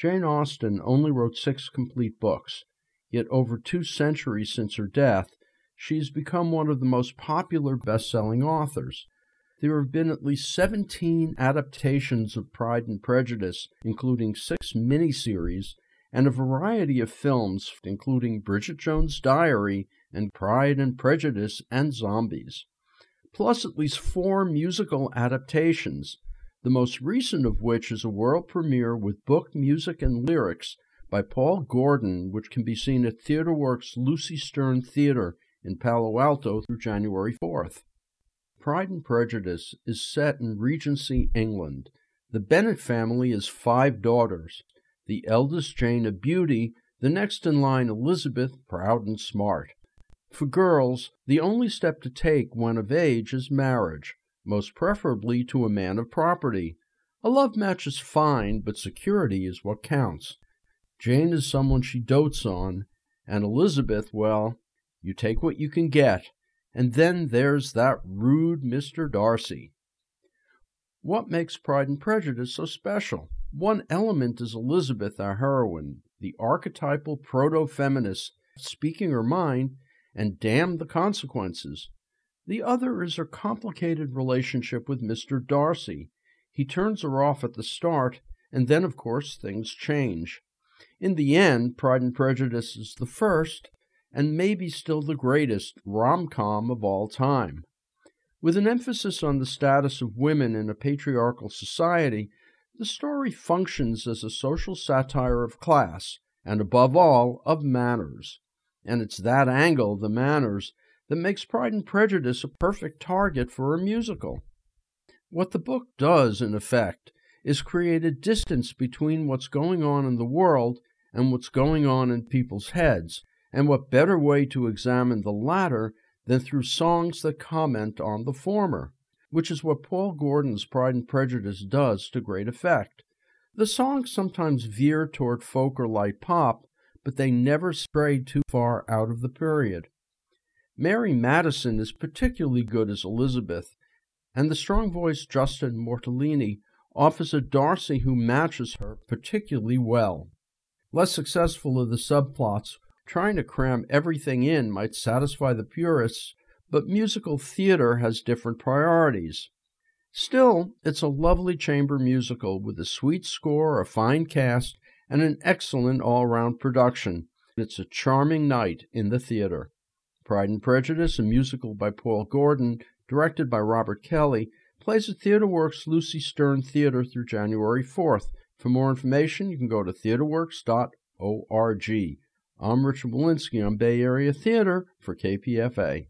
Jane Austen only wrote six complete books, yet over two centuries since her death, she has become one of the most popular best selling authors. There have been at least 17 adaptations of Pride and Prejudice, including six miniseries, and a variety of films, including Bridget Jones' Diary and Pride and Prejudice and Zombies, plus at least four musical adaptations, the most recent of which is a world premiere with book, music, and lyrics by Paul Gordon, which can be seen at TheatreWorks Lucy Stern Theater in Palo Alto through January 4th. Pride and Prejudice is set in Regency, England. The Bennet family has five daughters. The eldest, Jane, a beauty, the next in line, Elizabeth, proud and smart. For girls, the only step to take when of age is marriage, most preferably to a man of property. A love match is fine, but security is what counts. Jane is someone she dotes on, and Elizabeth, well, you take what you can get. And then there's that rude Mr. Darcy. What makes Pride and Prejudice so special? One element is Elizabeth, our heroine, the archetypal proto feminist, speaking her mind, and damn the consequences. The other is her complicated relationship with Mr. Darcy. He turns her off at the start, and then, of course, things change. In the end, Pride and Prejudice is the first, and maybe still the greatest rom com of all time. With an emphasis on the status of women in a patriarchal society, the story functions as a social satire of class, and above all, of manners. And it's that angle, the manners, that makes Pride and Prejudice a perfect target for a musical. What the book does, in effect, is create a distance between what's going on in the world and what's going on in people's heads, and what better way to examine the latter than through songs that comment on the former, which is what Paul Gordon's Pride and Prejudice does to great effect. The songs sometimes veer toward folk or light pop, but they never stray too far out of the period. Mary Mattison is particularly good as Elizabeth, and the strong voiced Justin Mortelliti offers a Darcy who matches her particularly well. Less successful are the subplots Trying to cram everything in might satisfy the purists, but musical theater has different priorities. Still, it's a lovely chamber musical with a sweet score, a fine cast, and an excellent all round production. It's a charming night in the theater. Pride and Prejudice, a musical by Paul Gordon, directed by Robert Kelly, plays at TheatreWorks Lucy Stern Theater through January 4th. For more information, you can go to theatreworks.org. I'm Richard Wolinsky on Bay Area Theater for KPFA.